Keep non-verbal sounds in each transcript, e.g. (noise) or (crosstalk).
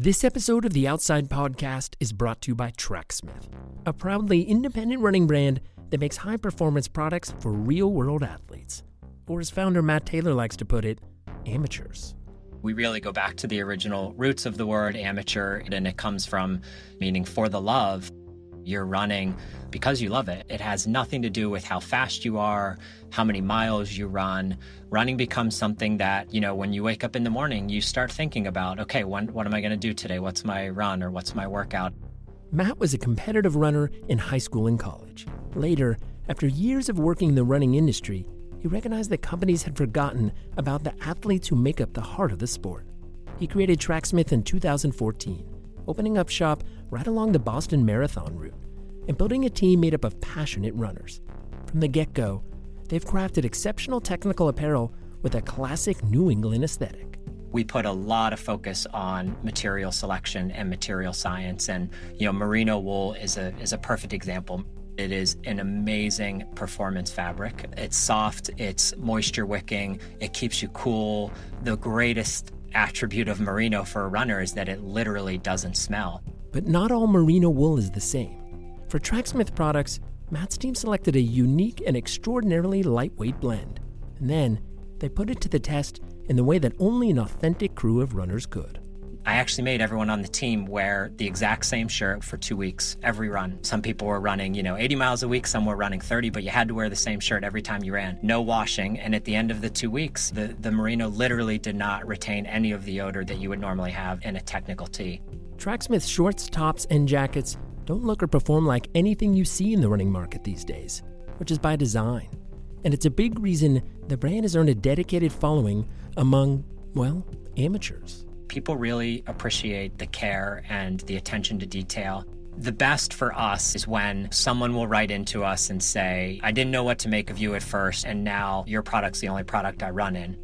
This episode of the Outside Podcast is brought to you by Tracksmith, a proudly independent running brand that makes high performance products for real world athletes. Or, as founder Matt Taylor likes to put it, amateurs. We really go back to the original roots of the word amateur, and it comes from meaning for the love. You're running because you love it. It has nothing to do with how fast you are, how many miles you run. Running becomes something that, you know, when you wake up in the morning, you start thinking about, okay, when, what am I going to do today? What's my run or what's my workout? Matt was a competitive runner in high school and college. Later, after years of working in the running industry, he recognized that companies had forgotten about the athletes who make up the heart of the sport. He created Tracksmith in 2014, opening up shop right along the Boston Marathon route and building a team made up of passionate runners. From the get go, they've crafted exceptional technical apparel with a classic New England aesthetic. We put a lot of focus on material selection and material science, and you know, merino wool is a is a perfect example. It is an amazing performance fabric. It's soft, it's moisture wicking, it keeps you cool. The greatest attribute of merino for a runner is that it literally doesn't smell. But not all merino wool is the same. For Tracksmith products, Matt's team selected a unique and extraordinarily lightweight blend. And then they put it to the test in the way that only an authentic crew of runners could. I actually made everyone on the team wear the exact same shirt for two weeks, every run. Some people were running, you know, 80 miles a week, some were running 30, but you had to wear the same shirt every time you ran. No washing. And at the end of the two weeks, the, the merino literally did not retain any of the odor that you would normally have in a technical tee. Tracksmith shorts, tops, and jackets don't look or perform like anything you see in the running market these days, which is by design. And it's a big reason the brand has earned a dedicated following among, well, amateurs. People really appreciate the care and the attention to detail. The best for us is when someone will write into us and say, I didn't know what to make of you at first, and now your product's the only product I run in.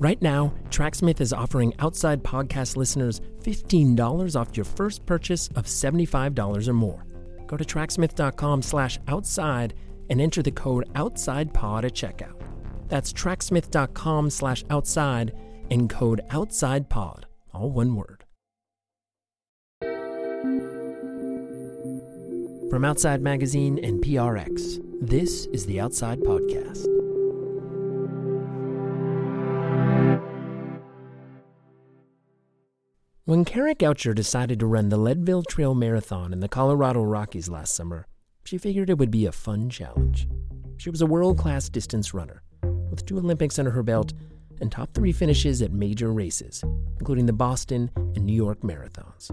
Right now, Tracksmith is offering outside podcast listeners $15 off your first purchase of $75 or more. Go to tracksmith.com slash outside and enter the code OUTSIDEPOD at checkout. That's tracksmith.com slash outside and code OUTSIDEPOD, all one word. From Outside Magazine and PRX, this is the Outside Podcast. When Kara Goucher decided to run the Leadville Trail Marathon in the Colorado Rockies last summer, she figured it would be a fun challenge. She was a world class distance runner, with two Olympics under her belt and top three finishes at major races, including the Boston and New York marathons.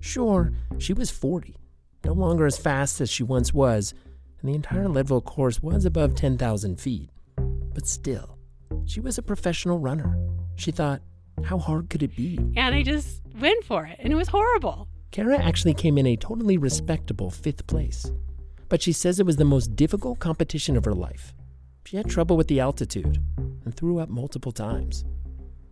Sure, she was 40, no longer as fast as she once was, and the entire Leadville course was above 10,000 feet. But still, she was a professional runner. She thought, how hard could it be? And I just went for it, and it was horrible. Kara actually came in a totally respectable fifth place, but she says it was the most difficult competition of her life. She had trouble with the altitude and threw up multiple times.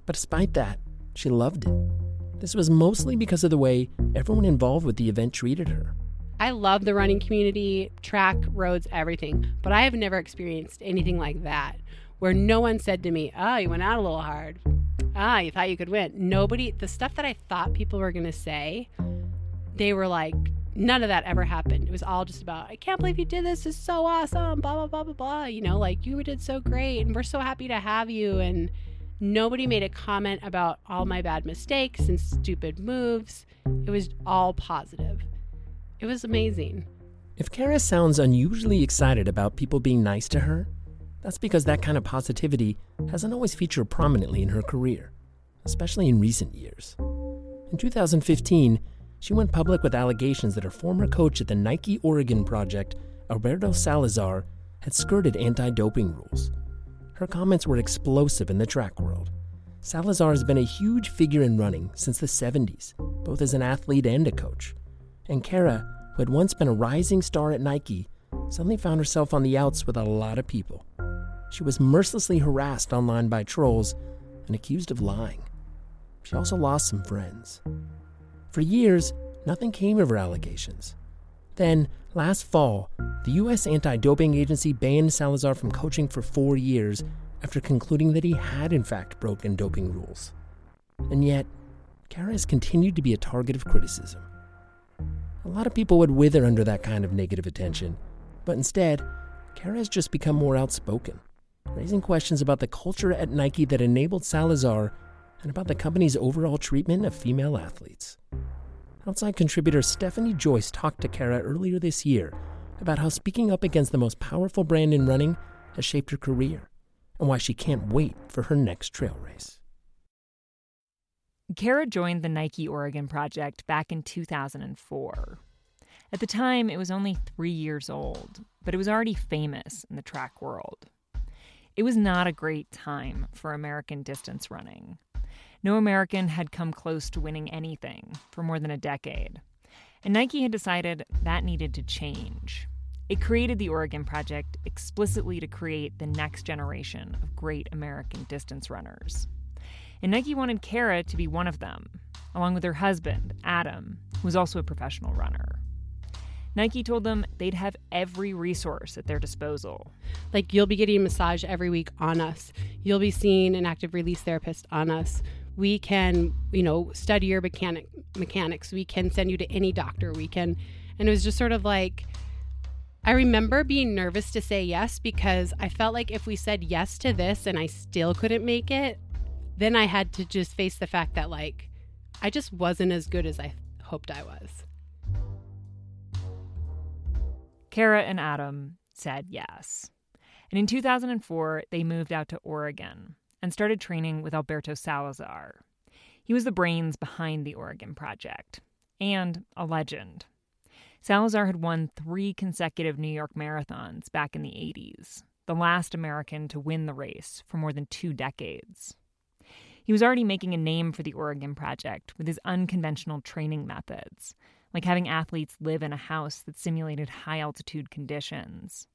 But despite that, she loved it. This was mostly because of the way everyone involved with the event treated her. I love the running community, track, roads, everything, but I have never experienced anything like that where no one said to me, Oh, you went out a little hard ah, you thought you could win. Nobody, the stuff that I thought people were going to say, they were like, none of that ever happened. It was all just about, I can't believe you did this. It's so awesome. Blah, blah, blah, blah, blah. You know, like you did so great and we're so happy to have you. And nobody made a comment about all my bad mistakes and stupid moves. It was all positive. It was amazing. If Kara sounds unusually excited about people being nice to her, that's because that kind of positivity hasn't always featured prominently in her career, especially in recent years. In 2015, she went public with allegations that her former coach at the Nike Oregon project, Alberto Salazar, had skirted anti doping rules. Her comments were explosive in the track world. Salazar has been a huge figure in running since the 70s, both as an athlete and a coach. And Kara, who had once been a rising star at Nike, suddenly found herself on the outs with a lot of people. She was mercilessly harassed online by trolls and accused of lying. She also lost some friends. For years, nothing came of her allegations. Then, last fall, the U.S. anti doping agency banned Salazar from coaching for four years after concluding that he had, in fact, broken doping rules. And yet, Kara has continued to be a target of criticism. A lot of people would wither under that kind of negative attention, but instead, Kara has just become more outspoken, raising questions about the culture at Nike that enabled Salazar and about the company's overall treatment of female athletes. Outside contributor Stephanie Joyce talked to Kara earlier this year about how speaking up against the most powerful brand in running has shaped her career and why she can't wait for her next trail race. Kara joined the Nike Oregon Project back in 2004. At the time, it was only three years old, but it was already famous in the track world. It was not a great time for American distance running. No American had come close to winning anything for more than a decade. And Nike had decided that needed to change. It created the Oregon Project explicitly to create the next generation of great American distance runners. And Nike wanted Kara to be one of them, along with her husband, Adam, who was also a professional runner. Nike told them they'd have every resource at their disposal. Like, you'll be getting a massage every week on us. You'll be seeing an active release therapist on us. We can, you know, study your mechanic mechanics. We can send you to any doctor. We can, and it was just sort of like, I remember being nervous to say yes because I felt like if we said yes to this and I still couldn't make it, then I had to just face the fact that like I just wasn't as good as I hoped I was. Kara and Adam said yes. And in 2004, they moved out to Oregon and started training with Alberto Salazar. He was the brains behind the Oregon Project and a legend. Salazar had won three consecutive New York marathons back in the 80s, the last American to win the race for more than two decades. He was already making a name for the Oregon Project with his unconventional training methods, like having athletes live in a house that simulated high altitude conditions.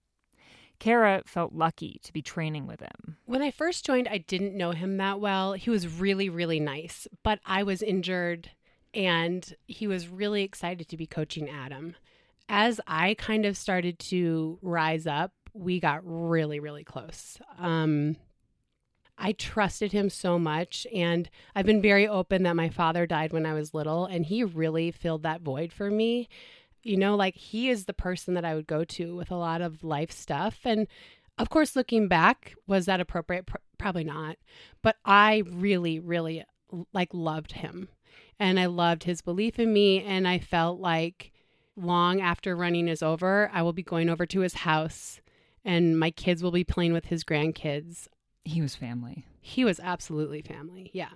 Kara felt lucky to be training with him. When I first joined, I didn't know him that well. He was really, really nice, but I was injured and he was really excited to be coaching Adam. As I kind of started to rise up, we got really, really close. Um, I trusted him so much. And I've been very open that my father died when I was little, and he really filled that void for me. You know, like he is the person that I would go to with a lot of life stuff. And of course, looking back, was that appropriate? Probably not. But I really, really like loved him. And I loved his belief in me. And I felt like long after running is over, I will be going over to his house and my kids will be playing with his grandkids. He was family. He was absolutely family. Yeah.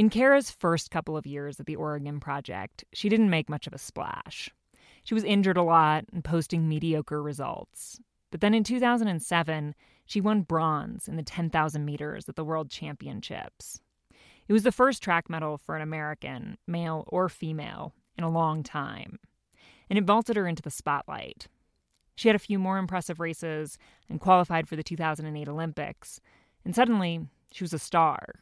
In Kara's first couple of years at the Oregon Project, she didn't make much of a splash. She was injured a lot and posting mediocre results. But then in 2007, she won bronze in the 10,000 meters at the World Championships. It was the first track medal for an American, male or female, in a long time. And it vaulted her into the spotlight, she had a few more impressive races and qualified for the 2008 Olympics. And suddenly, she was a star.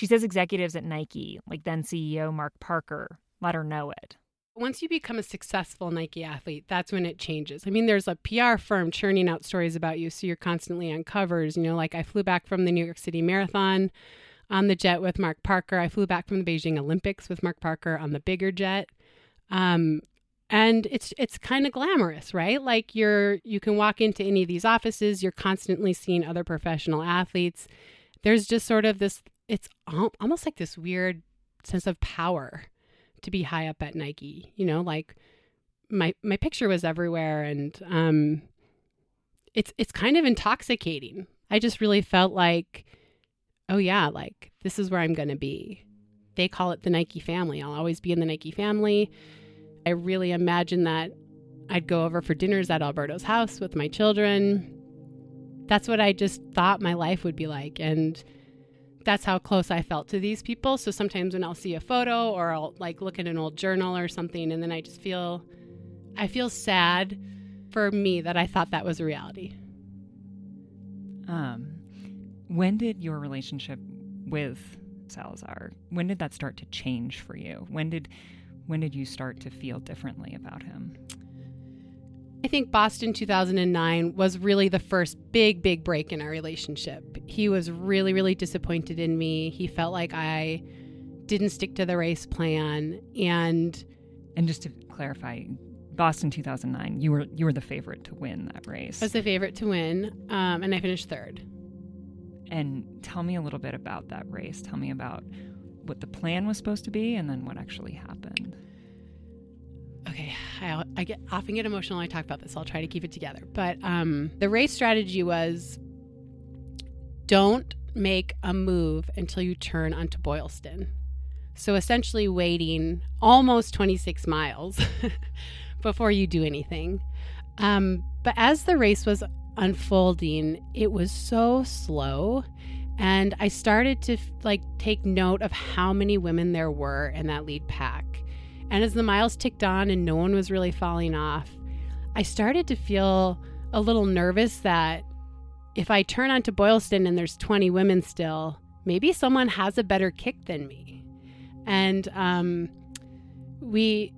She says executives at Nike, like then CEO Mark Parker, let her know it. Once you become a successful Nike athlete, that's when it changes. I mean, there's a PR firm churning out stories about you, so you're constantly on covers. You know, like I flew back from the New York City Marathon on the jet with Mark Parker. I flew back from the Beijing Olympics with Mark Parker on the bigger jet. Um, and it's it's kind of glamorous right like you're you can walk into any of these offices you're constantly seeing other professional athletes there's just sort of this it's almost like this weird sense of power to be high up at Nike you know like my my picture was everywhere and um it's it's kind of intoxicating i just really felt like oh yeah like this is where i'm going to be they call it the Nike family i'll always be in the Nike family I really imagined that I'd go over for dinners at Alberto's house with my children. That's what I just thought my life would be like. And that's how close I felt to these people. So sometimes when I'll see a photo or I'll like look at an old journal or something, and then I just feel, I feel sad for me that I thought that was a reality. Um, when did your relationship with Salazar, when did that start to change for you? When did when did you start to feel differently about him? I think Boston 2009 was really the first big, big break in our relationship. He was really, really disappointed in me. He felt like I didn't stick to the race plan and And just to clarify, Boston 2009, you were you were the favorite to win that race. I was the favorite to win, um, and I finished third. And tell me a little bit about that race. Tell me about what the plan was supposed to be and then what actually happened. Okay, I, I get often get emotional when I talk about this. I'll try to keep it together. But um, the race strategy was don't make a move until you turn onto Boylston. So essentially, waiting almost 26 miles (laughs) before you do anything. Um, but as the race was unfolding, it was so slow. And I started to like take note of how many women there were in that lead pack. And as the miles ticked on and no one was really falling off, I started to feel a little nervous that if I turn onto Boylston and there's 20 women still, maybe someone has a better kick than me. And um, we,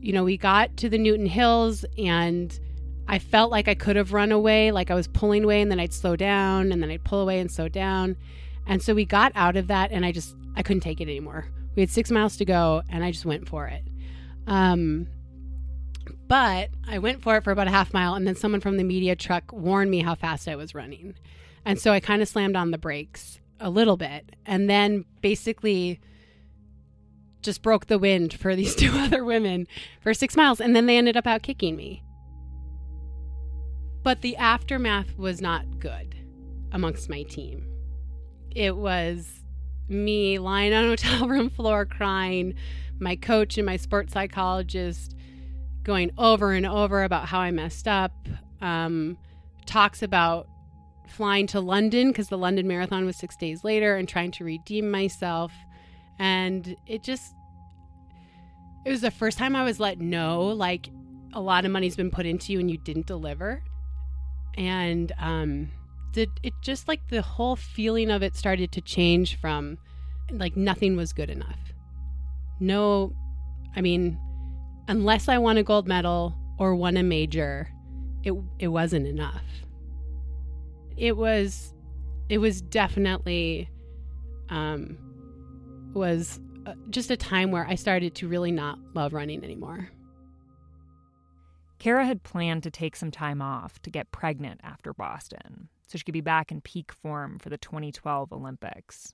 you know, we got to the Newton Hills and I felt like I could have run away, like I was pulling away and then I'd slow down and then I'd pull away and slow down. And so we got out of that and I just, I couldn't take it anymore. We had six miles to go and I just went for it. Um, but I went for it for about a half mile and then someone from the media truck warned me how fast I was running. And so I kind of slammed on the brakes a little bit and then basically just broke the wind for (laughs) these two other women for six miles. And then they ended up out kicking me. But the aftermath was not good amongst my team. It was me lying on a hotel (laughs) room floor crying, my coach and my sports psychologist going over and over about how I messed up, um, talks about flying to London because the London Marathon was six days later and trying to redeem myself. And it just, it was the first time I was let know like a lot of money's been put into you and you didn't deliver. And um, did it just like the whole feeling of it started to change from like nothing was good enough. No, I mean, unless I won a gold medal or won a major, it it wasn't enough. It was it was definitely um was uh, just a time where I started to really not love running anymore. Kara had planned to take some time off to get pregnant after Boston, so she could be back in peak form for the 2012 Olympics.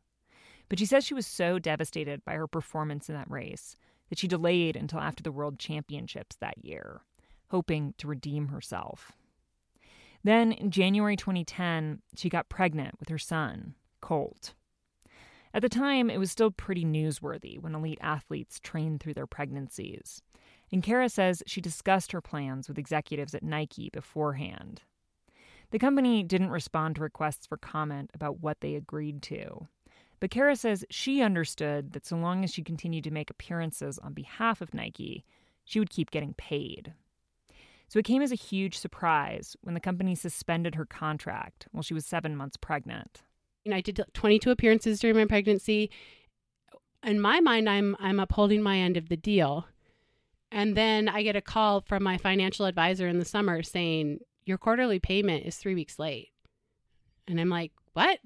But she says she was so devastated by her performance in that race that she delayed until after the World Championships that year, hoping to redeem herself. Then, in January 2010, she got pregnant with her son, Colt. At the time, it was still pretty newsworthy when elite athletes trained through their pregnancies. And Kara says she discussed her plans with executives at Nike beforehand. The company didn't respond to requests for comment about what they agreed to. But Kara says she understood that so long as she continued to make appearances on behalf of Nike, she would keep getting paid. So it came as a huge surprise when the company suspended her contract while she was seven months pregnant. You know, I did 22 appearances during my pregnancy. In my mind, I'm I'm upholding my end of the deal. And then I get a call from my financial advisor in the summer saying, Your quarterly payment is three weeks late. And I'm like, What?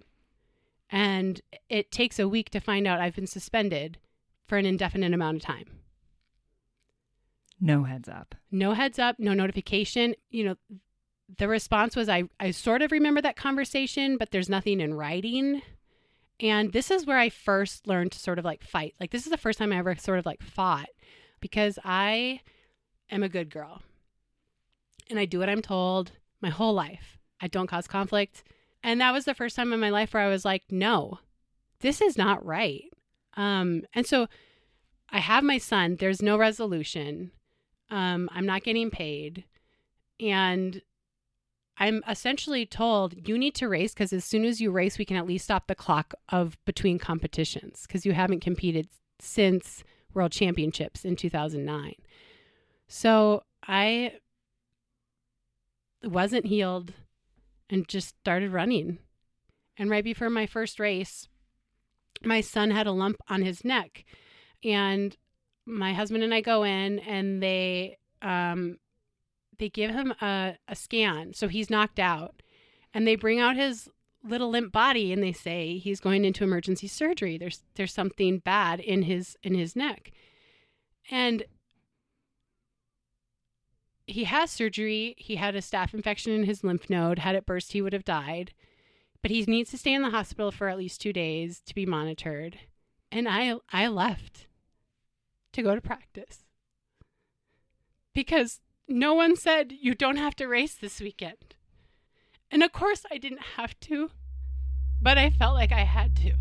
And it takes a week to find out I've been suspended for an indefinite amount of time. No heads up. No heads up, no notification. You know, the response was I, I sort of remember that conversation, but there's nothing in writing. And this is where I first learned to sort of like fight. Like, this is the first time I ever sort of like fought because I am a good girl and I do what I'm told my whole life. I don't cause conflict. And that was the first time in my life where I was like, no, this is not right. Um, and so I have my son, there's no resolution. Um, I'm not getting paid. And I'm essentially told you need to race because as soon as you race, we can at least stop the clock of between competitions because you haven't competed since World Championships in 2009. So I wasn't healed and just started running. And right before my first race, my son had a lump on his neck. And my husband and I go in and they um they give him a, a scan. So he's knocked out. And they bring out his little limp body and they say he's going into emergency surgery. There's there's something bad in his in his neck. And he has surgery. He had a staph infection in his lymph node. Had it burst, he would have died. But he needs to stay in the hospital for at least 2 days to be monitored. And I I left to go to practice. Because no one said you don't have to race this weekend. And of course, I didn't have to, but I felt like I had to.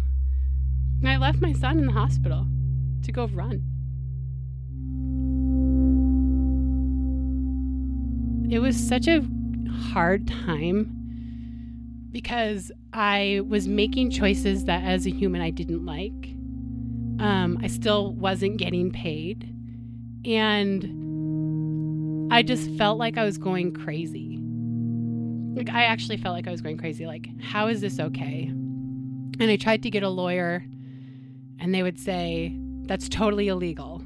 And I left my son in the hospital to go run. It was such a hard time because I was making choices that as a human I didn't like. Um, I still wasn't getting paid. And I just felt like I was going crazy. Like, I actually felt like I was going crazy. Like, how is this okay? And I tried to get a lawyer, and they would say, that's totally illegal.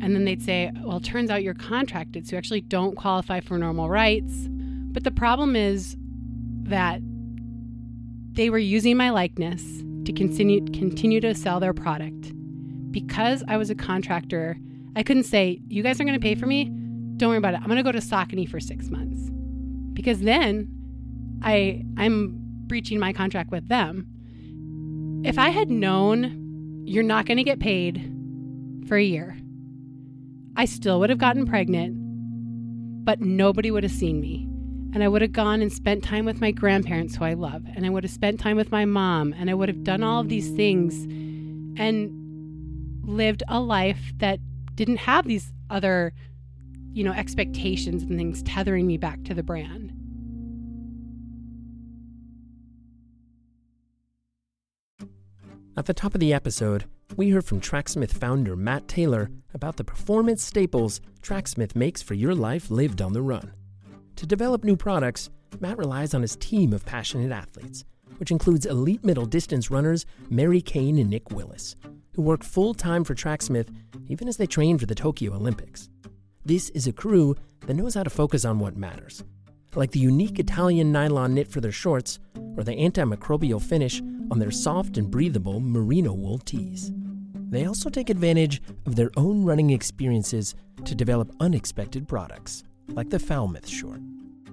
And then they'd say, well, turns out you're contracted, so you actually don't qualify for normal rights. But the problem is that they were using my likeness to continue continue to sell their product. Because I was a contractor, I couldn't say, "You guys are going to pay for me. Don't worry about it. I'm going to go to Saucony for 6 months." Because then I I'm breaching my contract with them. If I had known you're not going to get paid for a year, I still would have gotten pregnant, but nobody would have seen me. And I would have gone and spent time with my grandparents, who I love, and I would have spent time with my mom, and I would have done all of these things and lived a life that didn't have these other, you know, expectations and things tethering me back to the brand. At the top of the episode, we heard from Tracksmith founder Matt Taylor about the performance staples Tracksmith makes for your life lived on the run. To develop new products, Matt relies on his team of passionate athletes, which includes elite middle distance runners Mary Cain and Nick Willis, who work full time for Tracksmith even as they train for the Tokyo Olympics. This is a crew that knows how to focus on what matters, like the unique Italian nylon knit for their shorts or the antimicrobial finish on their soft and breathable merino wool tees. They also take advantage of their own running experiences to develop unexpected products, like the Falmouth short.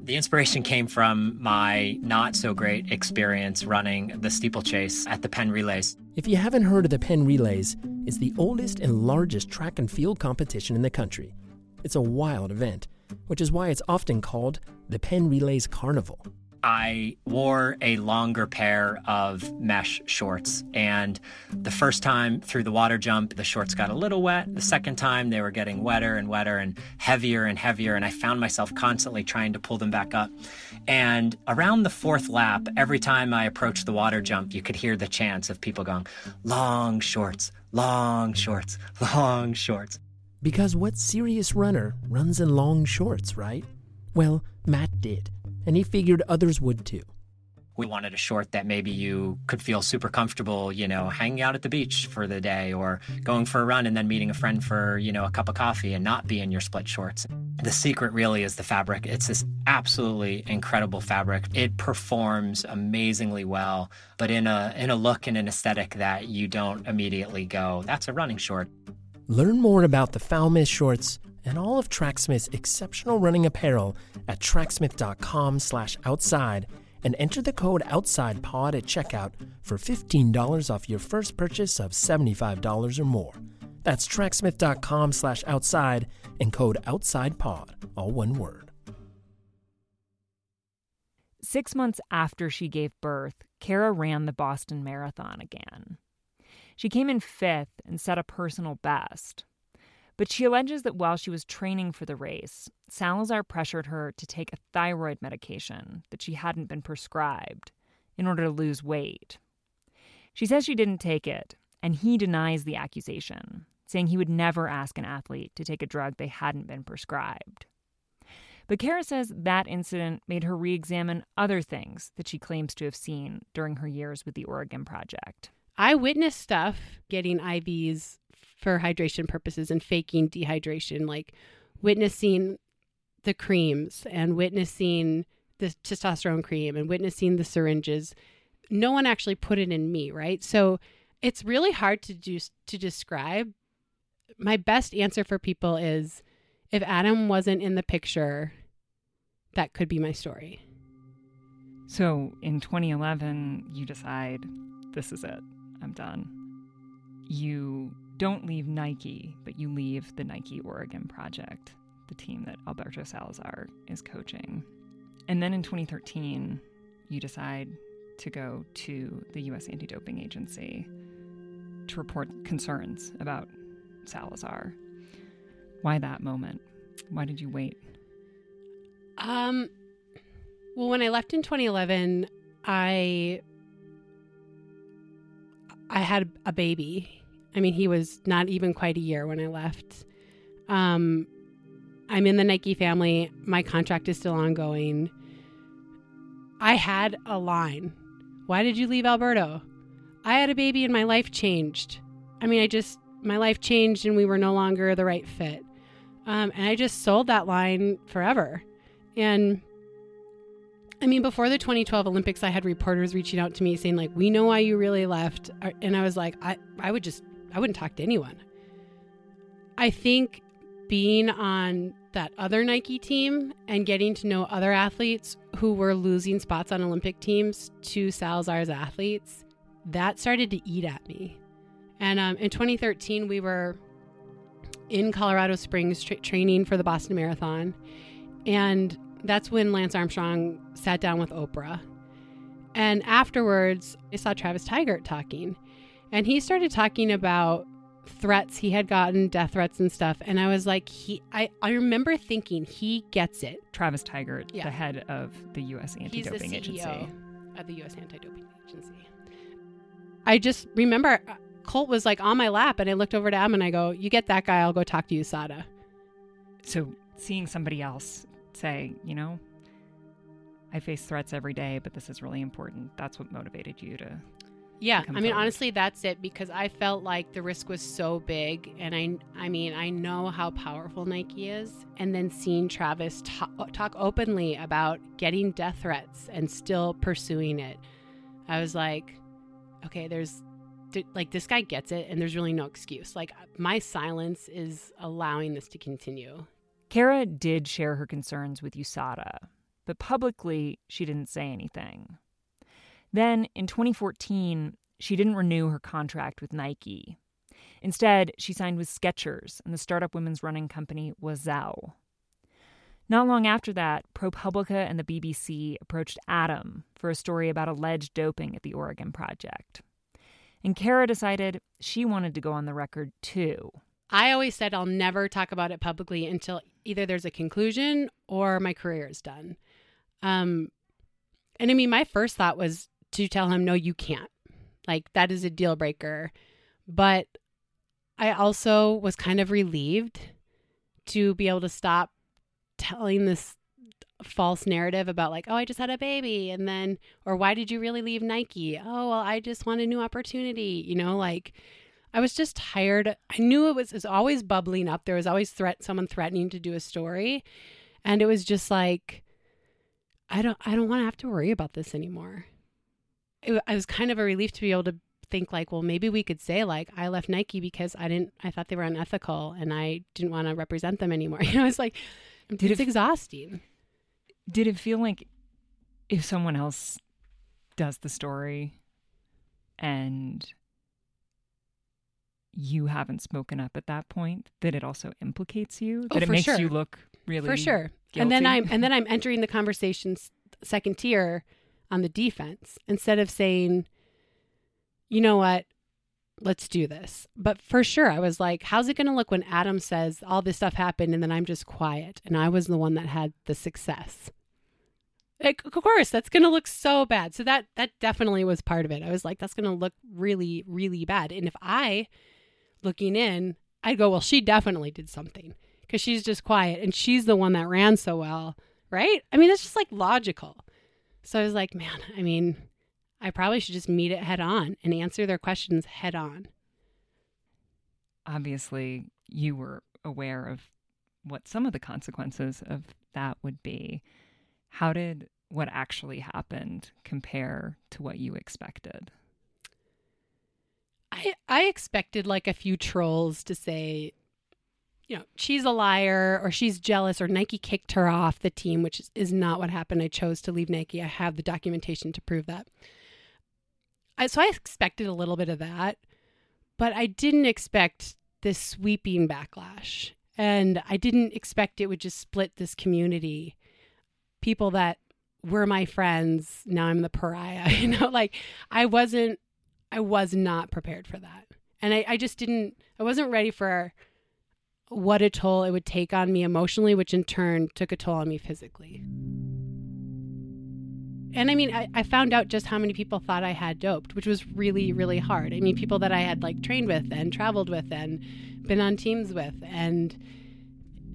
The inspiration came from my not so great experience running the steeplechase at the Penn Relays. If you haven't heard of the Penn Relays, it's the oldest and largest track and field competition in the country. It's a wild event, which is why it's often called the Penn Relays Carnival. I wore a longer pair of mesh shorts. And the first time through the water jump, the shorts got a little wet. The second time, they were getting wetter and wetter and heavier and heavier. And I found myself constantly trying to pull them back up. And around the fourth lap, every time I approached the water jump, you could hear the chants of people going, long shorts, long shorts, (laughs) long shorts. Because what serious runner runs in long shorts, right? Well, Matt did and he figured others would too. We wanted a short that maybe you could feel super comfortable, you know, hanging out at the beach for the day or going for a run and then meeting a friend for, you know, a cup of coffee and not be in your split shorts. The secret really is the fabric. It's this absolutely incredible fabric. It performs amazingly well, but in a in a look and an aesthetic that you don't immediately go, that's a running short. Learn more about the Falmouth shorts and all of Tracksmith's exceptional running apparel at tracksmith.com slash outside and enter the code OUTSIDEPOD at checkout for $15 off your first purchase of $75 or more. That's tracksmith.com slash outside and code OUTSIDEPOD, all one word. Six months after she gave birth, Kara ran the Boston Marathon again. She came in fifth and set a personal best. But she alleges that while she was training for the race, Salazar pressured her to take a thyroid medication that she hadn't been prescribed in order to lose weight. She says she didn't take it, and he denies the accusation, saying he would never ask an athlete to take a drug they hadn't been prescribed. But Kara says that incident made her re examine other things that she claims to have seen during her years with the Oregon Project. I witnessed stuff getting IVs for hydration purposes and faking dehydration, like witnessing the creams and witnessing the testosterone cream and witnessing the syringes no one actually put it in me, right? So it's really hard to do to describe. My best answer for people is if Adam wasn't in the picture, that could be my story. So in 2011, you decide this is it. I'm done. You don't leave Nike, but you leave the Nike Oregon project, the team that Alberto Salazar is coaching. And then in 2013, you decide to go to the US Anti Doping Agency to report concerns about Salazar. Why that moment? Why did you wait? Um, well, when I left in 2011, I I had a baby. I mean, he was not even quite a year when I left. Um, I'm in the Nike family. My contract is still ongoing. I had a line. Why did you leave Alberto? I had a baby and my life changed. I mean, I just, my life changed and we were no longer the right fit. Um, and I just sold that line forever. And I mean, before the 2012 Olympics, I had reporters reaching out to me saying, like, we know why you really left. And I was like, I, I would just, I wouldn't talk to anyone. I think being on that other Nike team and getting to know other athletes who were losing spots on Olympic teams to Salazar's athletes, that started to eat at me. And um, in 2013, we were in Colorado Springs tra- training for the Boston Marathon. And that's when Lance Armstrong sat down with Oprah. And afterwards, I saw Travis Tygart talking. And he started talking about threats he had gotten, death threats and stuff. And I was like, he I, I remember thinking he gets it. Travis Tygart, yeah. the head of the US anti doping agency. Of the US anti doping agency. I just remember uh, Colt was like on my lap and I looked over to him and I go, You get that guy, I'll go talk to USADA. So seeing somebody else say, you know, I face threats every day, but this is really important. That's what motivated you to. Yeah, I mean, forward. honestly, that's it because I felt like the risk was so big, and I, I mean, I know how powerful Nike is, and then seeing Travis talk, talk openly about getting death threats and still pursuing it, I was like, okay, there's like this guy gets it, and there's really no excuse. Like my silence is allowing this to continue. Kara did share her concerns with USADA, but publicly she didn't say anything. Then, in 2014, she didn't renew her contract with Nike. Instead, she signed with Skechers and the startup women's running company Oiselle. Not long after that, ProPublica and the BBC approached Adam for a story about alleged doping at the Oregon Project. And Kara decided she wanted to go on the record too. I always said I'll never talk about it publicly until either there's a conclusion or my career is done. Um, and I mean, my first thought was to tell him, no, you can't. Like, that is a deal breaker. But I also was kind of relieved to be able to stop telling this false narrative about, like, oh, I just had a baby. And then, or why did you really leave Nike? Oh, well, I just want a new opportunity. You know, like, I was just tired. I knew it was, it was always bubbling up. There was always threat, someone threatening to do a story. And it was just like, I don't, I don't want to have to worry about this anymore. It, I was kind of a relief to be able to think like, well, maybe we could say like, I left Nike because I didn't, I thought they were unethical and I didn't want to represent them anymore. (laughs) You know, it's like, did it's it, exhausting. Did it feel like if someone else does the story and you haven't spoken up at that point that it also implicates you oh, that it makes sure. you look really for sure. Guilty. and then i'm and then i'm entering the conversation second tier on the defense instead of saying you know what? Let's do this. But for sure i was like how's it going to look when adam says all this stuff happened and then i'm just quiet and i was the one that had the success? Like, of course that's going to look so bad. So that that definitely was part of it. I was like that's going to look really really bad. And if i looking in, I'd go, well, she definitely did something because she's just quiet and she's the one that ran so well, right? I mean, it's just like logical. So I was like, man, I mean, I probably should just meet it head on and answer their questions head on. Obviously, you were aware of what some of the consequences of that would be. How did what actually happened compare to what you expected? I expected like a few trolls to say, you know, she's a liar or she's jealous or Nike kicked her off the team, which is, is not what happened. I chose to leave Nike. I have the documentation to prove that. I, so I expected a little bit of that, but I didn't expect this sweeping backlash. And I didn't expect it would just split this community. People that were my friends, now I'm the pariah. (laughs) You know, like I wasn't, I was not prepared for that. And I, I just didn't, I wasn't ready for what a toll it would take on me emotionally, which in turn took a toll on me physically. And I mean, I, I, found out just how many people thought I had doped, which was really, really hard. I mean, people that I had like trained with and traveled with and been on teams with. And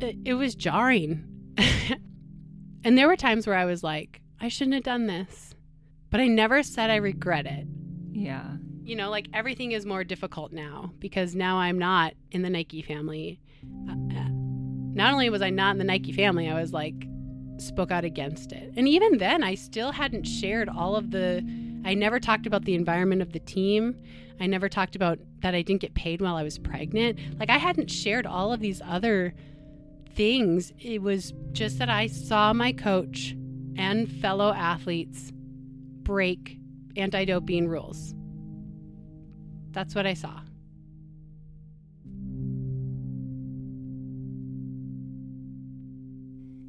it, it was jarring. (laughs) and there were times where I was like, I shouldn't have done this. But I never said I regret it. Yeah. You know, like everything is more difficult now because now I'm not in the Nike family. Uh, uh not only was I not in the Nike family, I was like, spoke out against it. And even then, I still hadn't shared all of the. I never talked about the environment of the team. I never talked about that I didn't get paid while I was pregnant. Like, I hadn't shared all of these other things. It was just that I saw my coach and fellow athletes break anti doping rules. That's what I saw.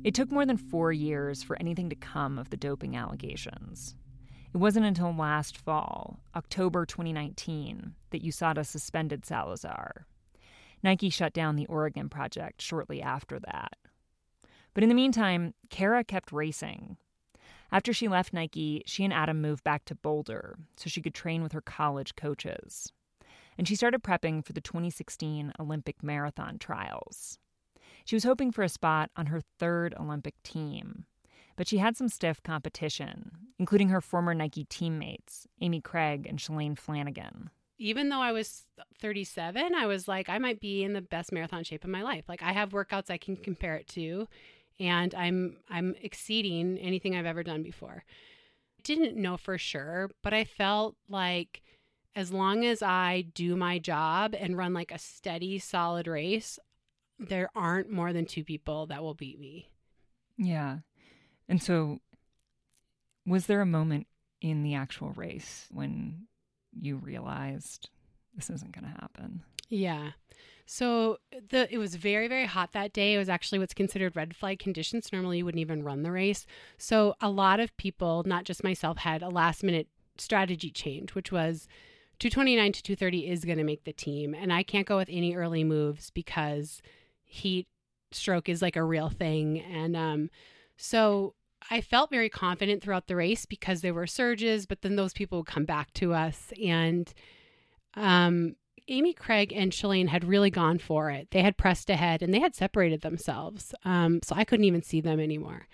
It took more than four years for anything to come of the doping allegations. It wasn't until last fall, October 2019, that USADA suspended Salazar. Nike shut down the Oregon project shortly after that. But in the meantime, Kara kept racing. After she left Nike, she and Adam moved back to Boulder so she could train with her college coaches. And she started prepping for the 2016 Olympic marathon trials. She was hoping for a spot on her third Olympic team, but she had some stiff competition, including her former Nike teammates, Amy Cragg and Shalane Flanagan. Even though I was 37, I was like, I might be in the best marathon shape of my life. Like I have workouts I can compare it to, and I'm I'm exceeding anything I've ever done before. I didn't know for sure, but I felt like as long as I do my job and run like a steady, solid race, there aren't more than two people that will beat me. Yeah. And so, was there a moment in the actual race when you realized this isn't going to happen? Yeah. So the it was very very hot that day. It was actually what's considered red flag conditions. Normally you wouldn't even run the race. So a lot of people, not just myself, had a last minute strategy change, which was 229 to 230 is going to make the team and I can't go with any early moves because heat stroke is like a real thing. And um, so I felt very confident throughout the race because there were surges, but then those people would come back to us. And um, Amy Cragg and Shalane had really gone for it. They had pressed ahead and they had separated themselves. Um, so I couldn't even see them anymore.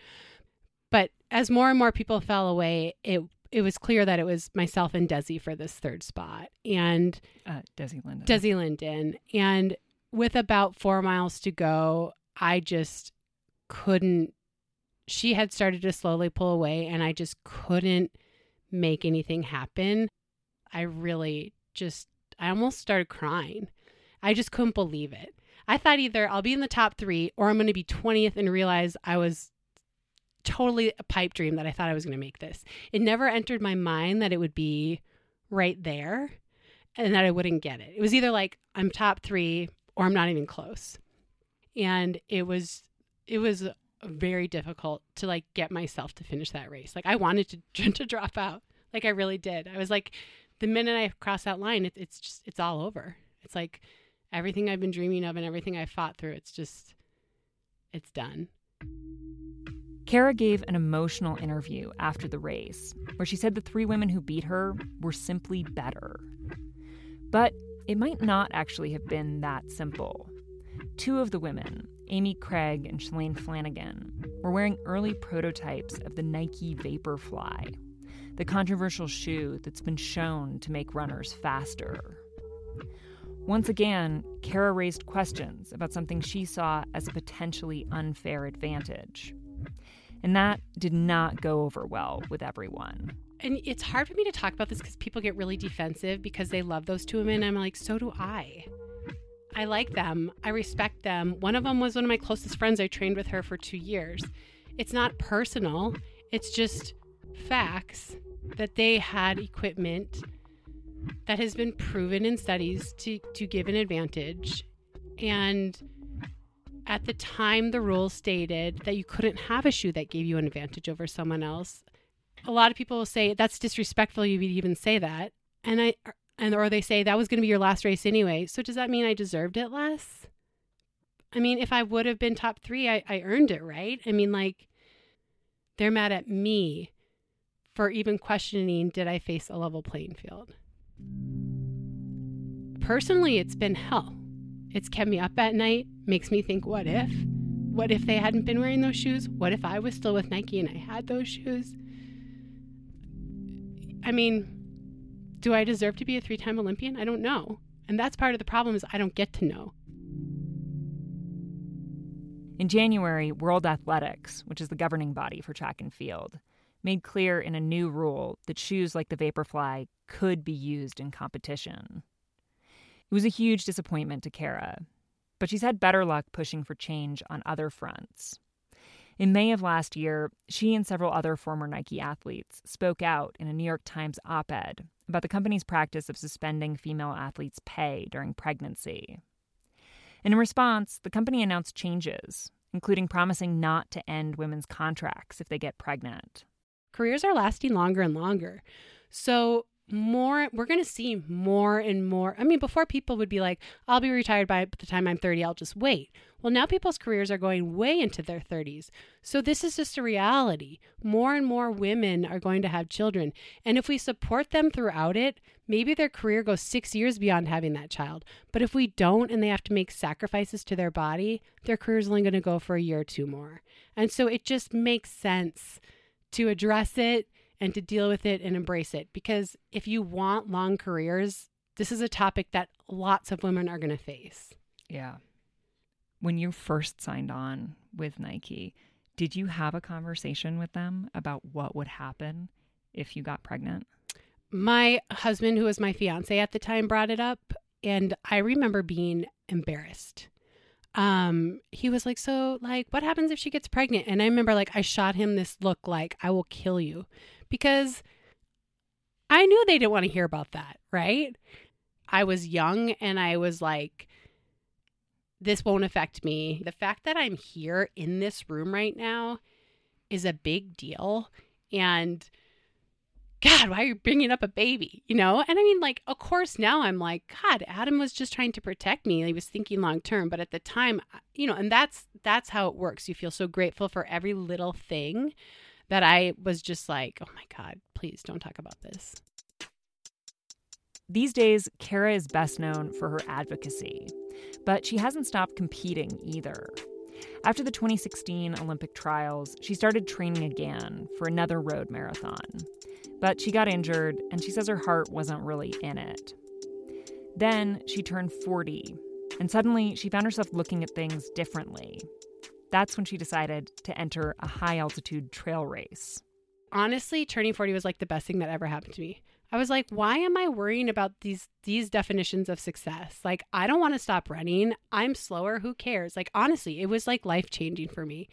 But as more and more people fell away, it it was clear that it was myself and Desi for this third spot. And uh, Desi Linden. Desi Linden. And with about four miles to go, I just couldn't. She had started to slowly pull away, and I just couldn't make anything happen. I really just, I almost started crying. I just couldn't believe it. I thought either I'll be in the top three or I'm going to be 20th and realize I was totally a pipe dream that I thought I was going to make this. It never entered my mind that it would be right there and that I wouldn't get it. It was either like I'm top three or I'm not even close. And it was it was very difficult to like get myself to finish that race. Like I wanted to (laughs) to drop out. Like I really did. I was like the minute I cross that line, it, it's just it's all over. It's like everything I've been dreaming of and everything I fought through. It's just it's done. Kara gave an emotional interview after the race where she said the three women who beat her were simply better. But it might not actually have been that simple. Two of the women, Amy Cragg and Shalane Flanagan, were wearing early prototypes of the Nike Vaporfly, the controversial shoe that's been shown to make runners faster. Once again, Kara raised questions about something she saw as a potentially unfair advantage. And that did not go over well with everyone. And it's hard for me to talk about this because people get really defensive because they love those two women. I'm like, so do I. I like them. I respect them. One of them was one of my closest friends. I trained with her for two years. It's not personal, it's just facts that they had equipment that has been proven in studies to, to give an advantage. And at the time, the rules stated that you couldn't have a shoe that gave you an advantage over someone else. A lot of people will say that's disrespectful. You would even say that, and I and or they say that was going to be your last race anyway. So does that mean I deserved it less? I mean, if I would have been top three, I, I earned it, right? I mean, like they're mad at me for even questioning did I face a level playing field. Personally, it's been hell. It's kept me up at night, makes me think, what if? What if they hadn't been wearing those shoes? What if I was still with Nike and I had those shoes? I mean, do I deserve to be a three time Olympian? I don't know. And that's part of the problem is I don't get to know. In January, World Athletics, which is the governing body for track and field, made clear in a new rule that shoes like the Vaporfly could be used in competition. It was a huge disappointment to Kara, but she's had better luck pushing for change on other fronts. In May of last year, she and several other former Nike athletes spoke out in a New York Times op ed about the company's practice of suspending female athletes' pay during pregnancy. And in response, the company announced changes, including promising not to end women's contracts if they get pregnant. Careers are lasting longer and longer. So more we're going to see more and more i mean before people would be like i'll be retired by the time i'm 30 i'll just wait. Well now people's careers are going way into their 30s so this is just a reality. More and more women are going to have children. And if we support them throughout it maybe their career goes six years beyond having that child. But if we don't and they have to make sacrifices to their body their career is only going to go for a year or two more. And so it just makes sense to address it and to deal with it and embrace it. Because if you want long careers, this is a topic that lots of women are going to face. Yeah. When you first signed on with Nike, did you have a conversation with them about what would happen if you got pregnant? My husband, who was my fiance at the time, brought it up. And I remember being embarrassed um he was like so like what happens if she gets pregnant and i remember like i shot him this look like i will kill you because I knew they didn't want to hear about that, right? I was young and I was like, this won't affect me. The fact that I'm here in this room right now is a big deal. And God, why are you bringing up a baby? You know? And I mean, like, of course, now I'm like, God, Adam was just trying to protect me. He was thinking long term. But at the time, you know, and that's that's how it works. You feel so grateful for every little thing that I was just like, oh my God, please don't talk about this. These days, Kara is best known for her advocacy, but she hasn't stopped competing either. After the 2016 Olympic trials, she started training again for another road marathon. But she got injured, and she says her heart wasn't really in it. Then she turned 40, and suddenly she found herself looking at things differently that's when she decided to enter a high altitude trail race. Honestly, turning 40 was like the best thing that ever happened to me. I was like, why am I worrying about these these definitions of success? Like, I don't want to stop running. I'm slower. Who cares? Like, honestly, it was like life changing for me.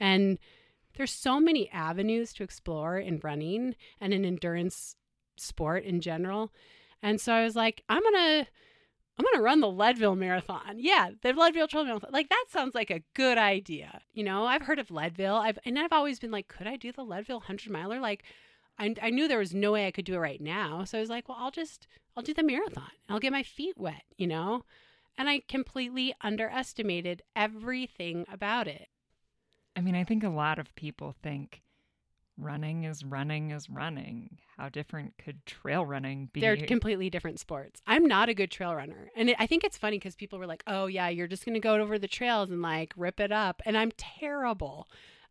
And there's so many avenues to explore in running and in endurance sport in general. And so I was like, I'm gonna I'm to run the Leadville Marathon. Yeah, the Leadville Trail Marathon. Like that sounds like a good idea. You know, I've heard of Leadville. I've and I've always been like, could I do the Leadville 100 miler? Like I, I knew there was no way I could do it right now. So I was like, well, I'll just I'll do the marathon. I'll get my feet wet, you know? And I completely underestimated everything about it. I mean, I think a lot of people think running is running is running. How different could trail running be? They're completely different sports. I'm not a good trail runner. And it, I think it's funny because people were like, oh, yeah, you're just going to go over the trails and like rip it up. And I'm terrible.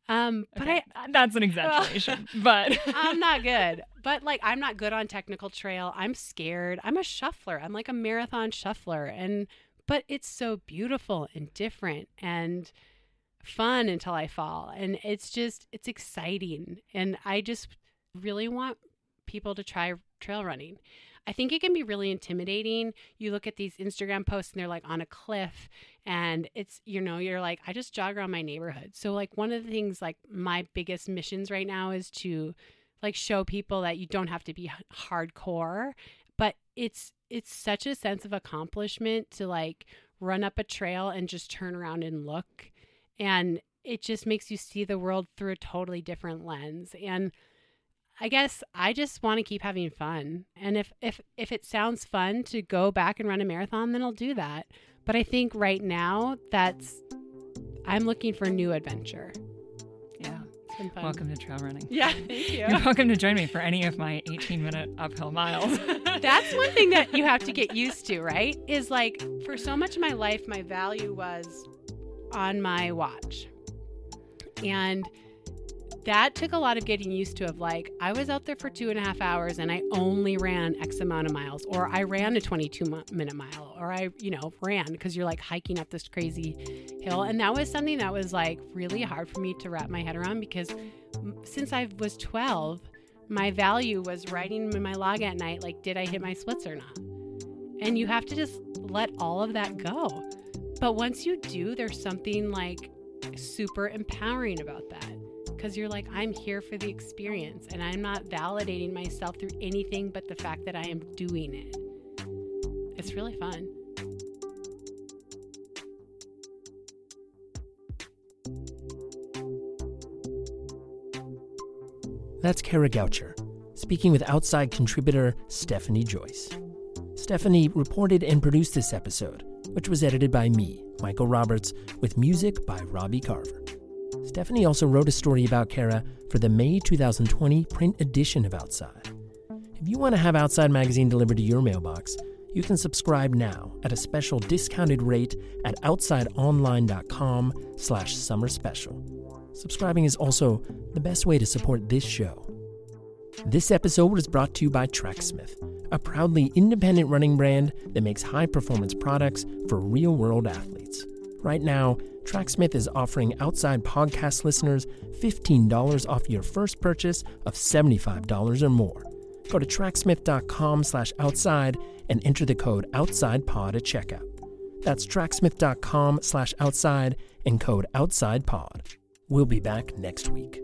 Um, but okay. I, that's an exaggeration, (laughs) but I'm not (laughs) good. But like, I'm not good on technical trail. I'm scared. I'm a shuffler. I'm like a marathon shuffler. And, but it's so beautiful and different. And, fun until I fall. And it's just, it's exciting. And I just really want people to try trail running. I think it can be really intimidating. You look at these Instagram posts and they're like on a cliff and it's you know you're like I just jog around my neighborhood. So like one of the things like my biggest missions right now is to like show people that you don't have to be hardcore, but it's it's such a sense of accomplishment to like run up a trail and just turn around and look and it just makes you see the world through a totally different lens and I guess I just want to keep having fun. And if if if it sounds fun to go back and run a marathon, then I'll do that. But I think right now that's I'm looking for new adventure. Yeah. Welcome to trail running. Yeah, thank you. You're welcome to join me for any of my 18 minute uphill miles. (laughs) that's one thing that you have to get used to, right? Is like for so much of my life, my value was on my watch. And that took a lot of getting used to of like i was out there for two and a half hours and i only ran x amount of miles or i ran a 22 minute mile or i you know ran because you're like hiking up this crazy hill. And that was something that was like really hard for me to wrap my head around because since i was 12 my value was writing in my log at night like did i hit my splits or not? And you have to just let all of that go but once you do there's something like super empowering about that because you're like, I'm here for the experience and I'm not validating myself through anything but the fact that I am doing it. It's really fun. That's Kara Goucher, speaking with outside contributor Stephanie Joyce. Stephanie reported and produced this episode, which was edited by me, Michael Roberts, with music by Robbie Carver. Stephanie also wrote a story about Kara for the May 2020 print edition of Outside. If you want to have Outside Magazine delivered to your mailbox, you can subscribe now at a special discounted rate at outsideonline.com slash summer special. Subscribing is also the best way to support this show. This episode was brought to you by Tracksmith, a proudly independent running brand that makes high performance products for real world athletes. Right now, Tracksmith is offering outside podcast listeners $15 off your first purchase of $75 or more. Go to tracksmith.com slash outside and enter the code OUTSIDEPOD at checkout. That's tracksmith.com slash outside and code OUTSIDEPOD. We'll be back next week.